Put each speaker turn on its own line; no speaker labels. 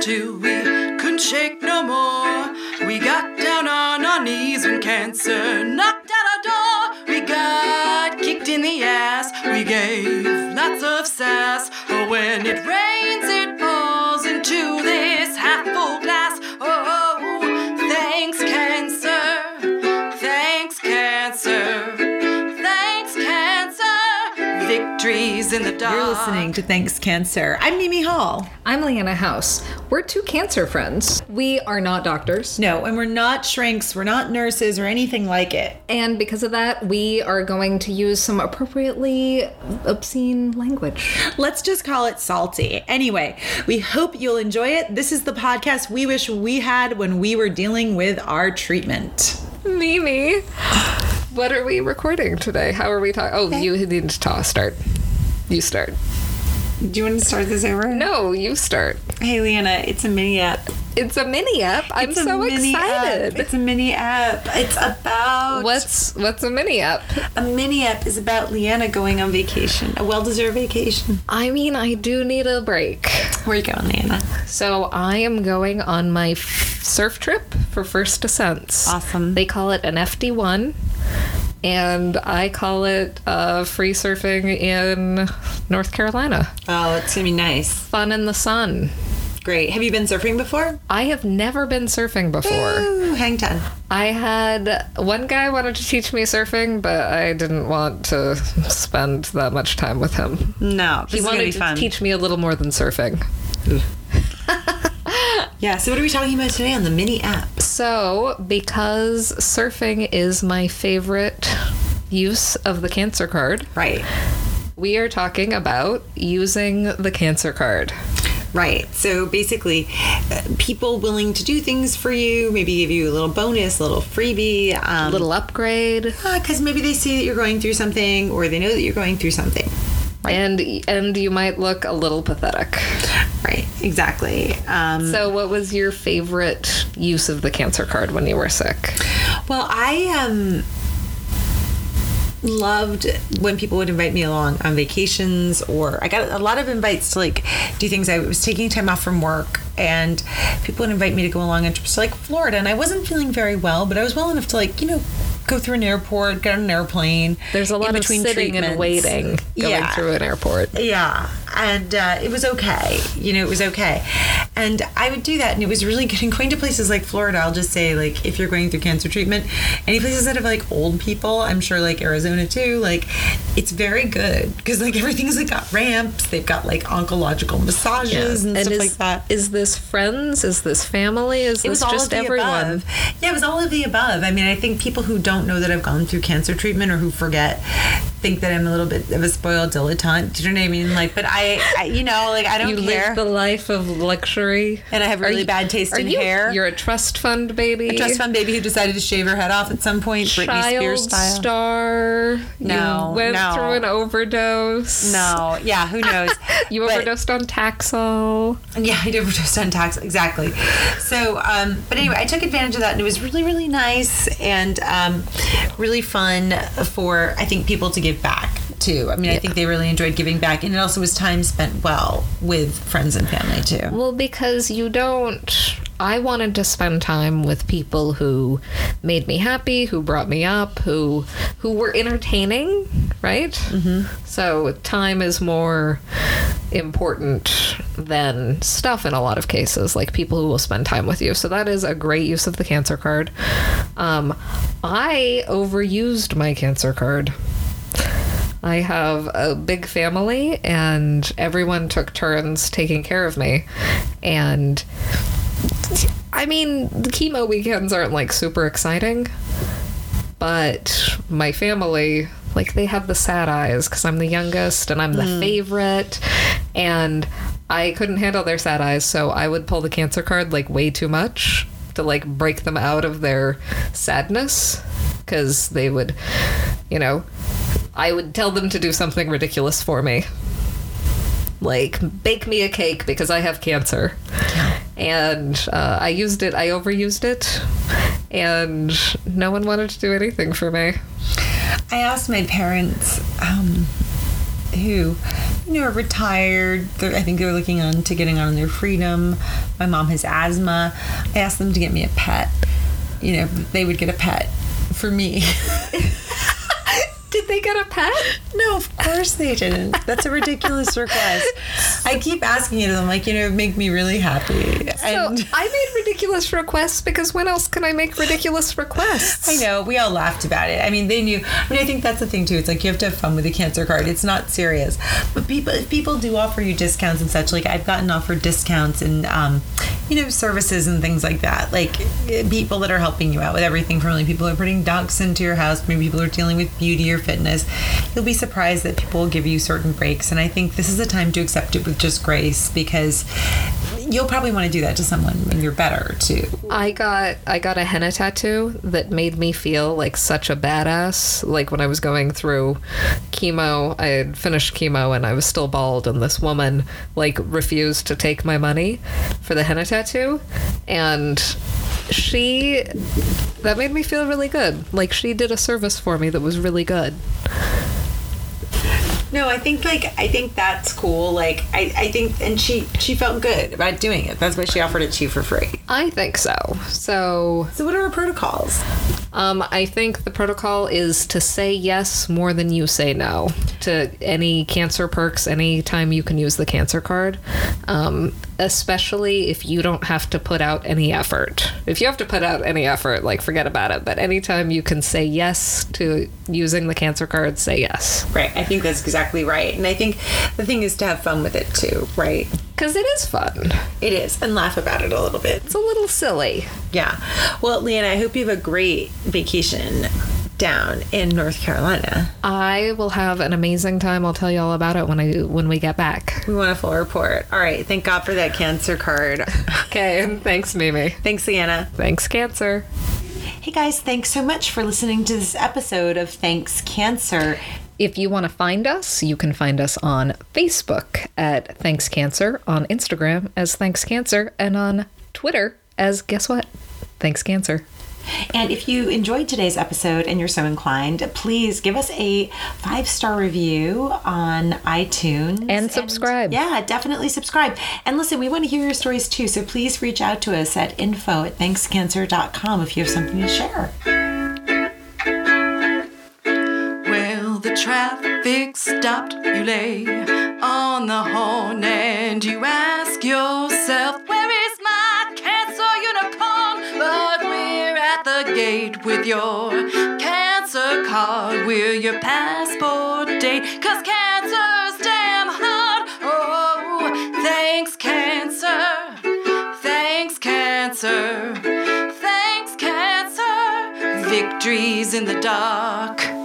till we couldn't shake no more. We got down on our knees when cancer knocked at our door. We got kicked in the ass. We gave lots of sass. Oh, when it rains, it Victories in the dark.
You're listening to Thanks Cancer. I'm Mimi Hall.
I'm Leanna House. We're two cancer friends. We are not doctors.
No, and we're not shrinks, we're not nurses or anything like it.
And because of that, we are going to use some appropriately obscene language.
Let's just call it salty. Anyway, we hope you'll enjoy it. This is the podcast we wish we had when we were dealing with our treatment.
Mimi, what are we recording today? How are we talking? Oh, you need to ta- start. You start.
Do you want to start this over?
No, you start.
Hey, Leanna, it's a mini app.
It's a mini app. I'm so excited.
App. It's a mini app. It's about
What's what's a mini app?
a mini app is about Leanna going on vacation, a well-deserved vacation.
I mean, I do need a break.
Where are you going, Leanna?
So I am going on my f- surf trip for first descents.
Awesome.
They call it an FD1, and I call it uh, free surfing in North Carolina.
Oh, it's gonna be nice.
Fun in the sun.
Great. Have you been surfing before?
I have never been surfing before.
Ooh, hang ten.
I had one guy wanted to teach me surfing, but I didn't want to spend that much time with him.
No,
He
is gonna be
wanted to
fun.
teach me a little more than surfing.
yeah. So, what are we talking about today on the mini app?
So, because surfing is my favorite use of the cancer card,
Right.
we are talking about using the cancer card.
Right. So basically, uh, people willing to do things for you, maybe give you a little bonus, a little freebie, um,
Little upgrade.
because maybe they see that you're going through something, or they know that you're going through something.
And and you might look a little pathetic.
Right. Exactly. Um,
So, what was your favorite use of the cancer card when you were sick?
well, I um loved when people would invite me along on vacations or I got a lot of invites to like do things I was taking time off from work and people would invite me to go along on trips to like Florida and I wasn't feeling very well but I was well enough to like you know go through an airport get on an airplane
There's a lot of
between
sitting and waiting going
Yeah.
through an airport.
Yeah, and uh, it was okay. You know, it was okay. And I would do that, and it was really good. And going to places like Florida, I'll just say, like, if you're going through cancer treatment, any places that have like old people, I'm sure like Arizona too, like, it's very good because like everything's like got ramps. They've got like oncological massages and, stuff
is,
like that.
is this friends? Is this family? Is
It
this
was all
just
of the
everyone?
above. Yeah, it was all of the above. I mean, I think people who don't know that I've gone through cancer treatment or who forget think that I'm a little bit of a spoiled dilettante. Do you know what I mean? Like, but I, I you know, like I don't
You
care.
live the life of luxury.
and I have really
you-
bad taste in
you,
hair.
You're a trust fund baby.
a trust fund baby who decided to shave her head off at some point, Britney
Child
Spears style.
star.
No,
you went
no.
through an overdose.
No, yeah, who knows?
You
But-
overdosed on Taxol.
Yeah, I did overdose on tax exactly. So, um, but anyway, I took advantage of that, and it was really, really nice and um, really fun for I think people to give back too. I mean, I think they really enjoyed giving back, and it also was time spent well with friends and family too.
Well, because you don't. I wanted to spend time with people who made me happy, who brought me up, who who were entertaining, right? Mm-hmm. So time is more important than stuff in a lot of cases. Like people who will spend time with you. So that is a great use of the cancer card. Um, I overused my cancer card. I have a big family, and everyone took turns taking care of me. And I mean, the chemo weekends aren't like super exciting, but my family, like, they have the sad eyes because I'm the youngest and I'm the favorite. And I couldn't handle their sad eyes, so I would pull the cancer card like way too much to like break them out of their sadness because they would, you know, I would tell them to do something ridiculous for me. Like, bake me a cake because I have cancer. And uh, I used it, I overused it, and no one wanted to do anything for me.
I asked my parents, um, who, you know, are retired. They're, I think they're looking on to getting on their freedom. My mom has asthma. I asked them to get me a pet. You know, they would get a pet for me.
Did they get a pet?
No, of course they didn't. That's a ridiculous request. I keep asking it to them, like, you know, make me really happy.
So
And
I made ridiculous requests because when else can I make ridiculous requests?
I know we all laughed about it. I mean, they knew. I mean, I think that's the thing too. It's like you have to have fun with the cancer card. It's not serious, but people if people do offer you discounts and such. Like I've gotten offered discounts and um, you know services and things like that. Like people that are helping you out with everything from like people who are putting ducks into your house, maybe people are dealing with beauty or fitness. You'll be surprised that people will give you certain breaks, and I think this is a time to accept it with just grace because you'll probably want to do that to someone when you're better too.
I got I got a henna tattoo that made me feel like such a badass. Like when I was going through chemo, I had finished chemo and I was still bald, and this woman like refused to take my money for the henna tattoo, and she that made me feel really good. Like she did a service for me that was really good.
No, I think like I think that's cool. Like I, I think and she she felt good about doing it. That's why she offered it to you for free.
I think so. So
So what are our protocols?
Um, I think the protocol is to say yes more than you say no to any cancer perks anytime you can use the cancer card, um, especially if you don't have to put out any effort. If you have to put out any effort, like forget about it. But anytime you can say yes to using the cancer card, say yes.
Right. I think that's exactly right. And I think the thing is to have fun with it too, right?
Because it is fun.
It is. And laugh about it a little bit.
It's a little silly.
Yeah. Well, Leanna, I hope you have a great vacation down in North Carolina.
I will have an amazing time. I'll tell you all about it when I when we get back.
We want a full report. All right. Thank God for that cancer card.
Okay, and thanks, Mimi.
Thanks, Leanna.
Thanks, cancer.
Hey guys, thanks so much for listening to this episode of Thanks Cancer.
If you want to find us, you can find us on Facebook at Thanks Cancer, on Instagram as Thanks Cancer, and on Twitter as guess what? Thanks Cancer.
And if you enjoyed today's episode and you're so inclined, please give us a five star review on iTunes
And subscribe.
yeah, definitely subscribe. And listen, we want to hear your stories too, so please reach out to us at info at thankscancer.com if you have something to share.
The traffic stopped. You lay on the horn and you ask yourself, Where is my cancer unicorn? But we're at the gate with your cancer card. We're your passport date. Cause cancer's damn hard. Oh, thanks, cancer. Thanks, cancer. Thanks, cancer. Victories in the dark.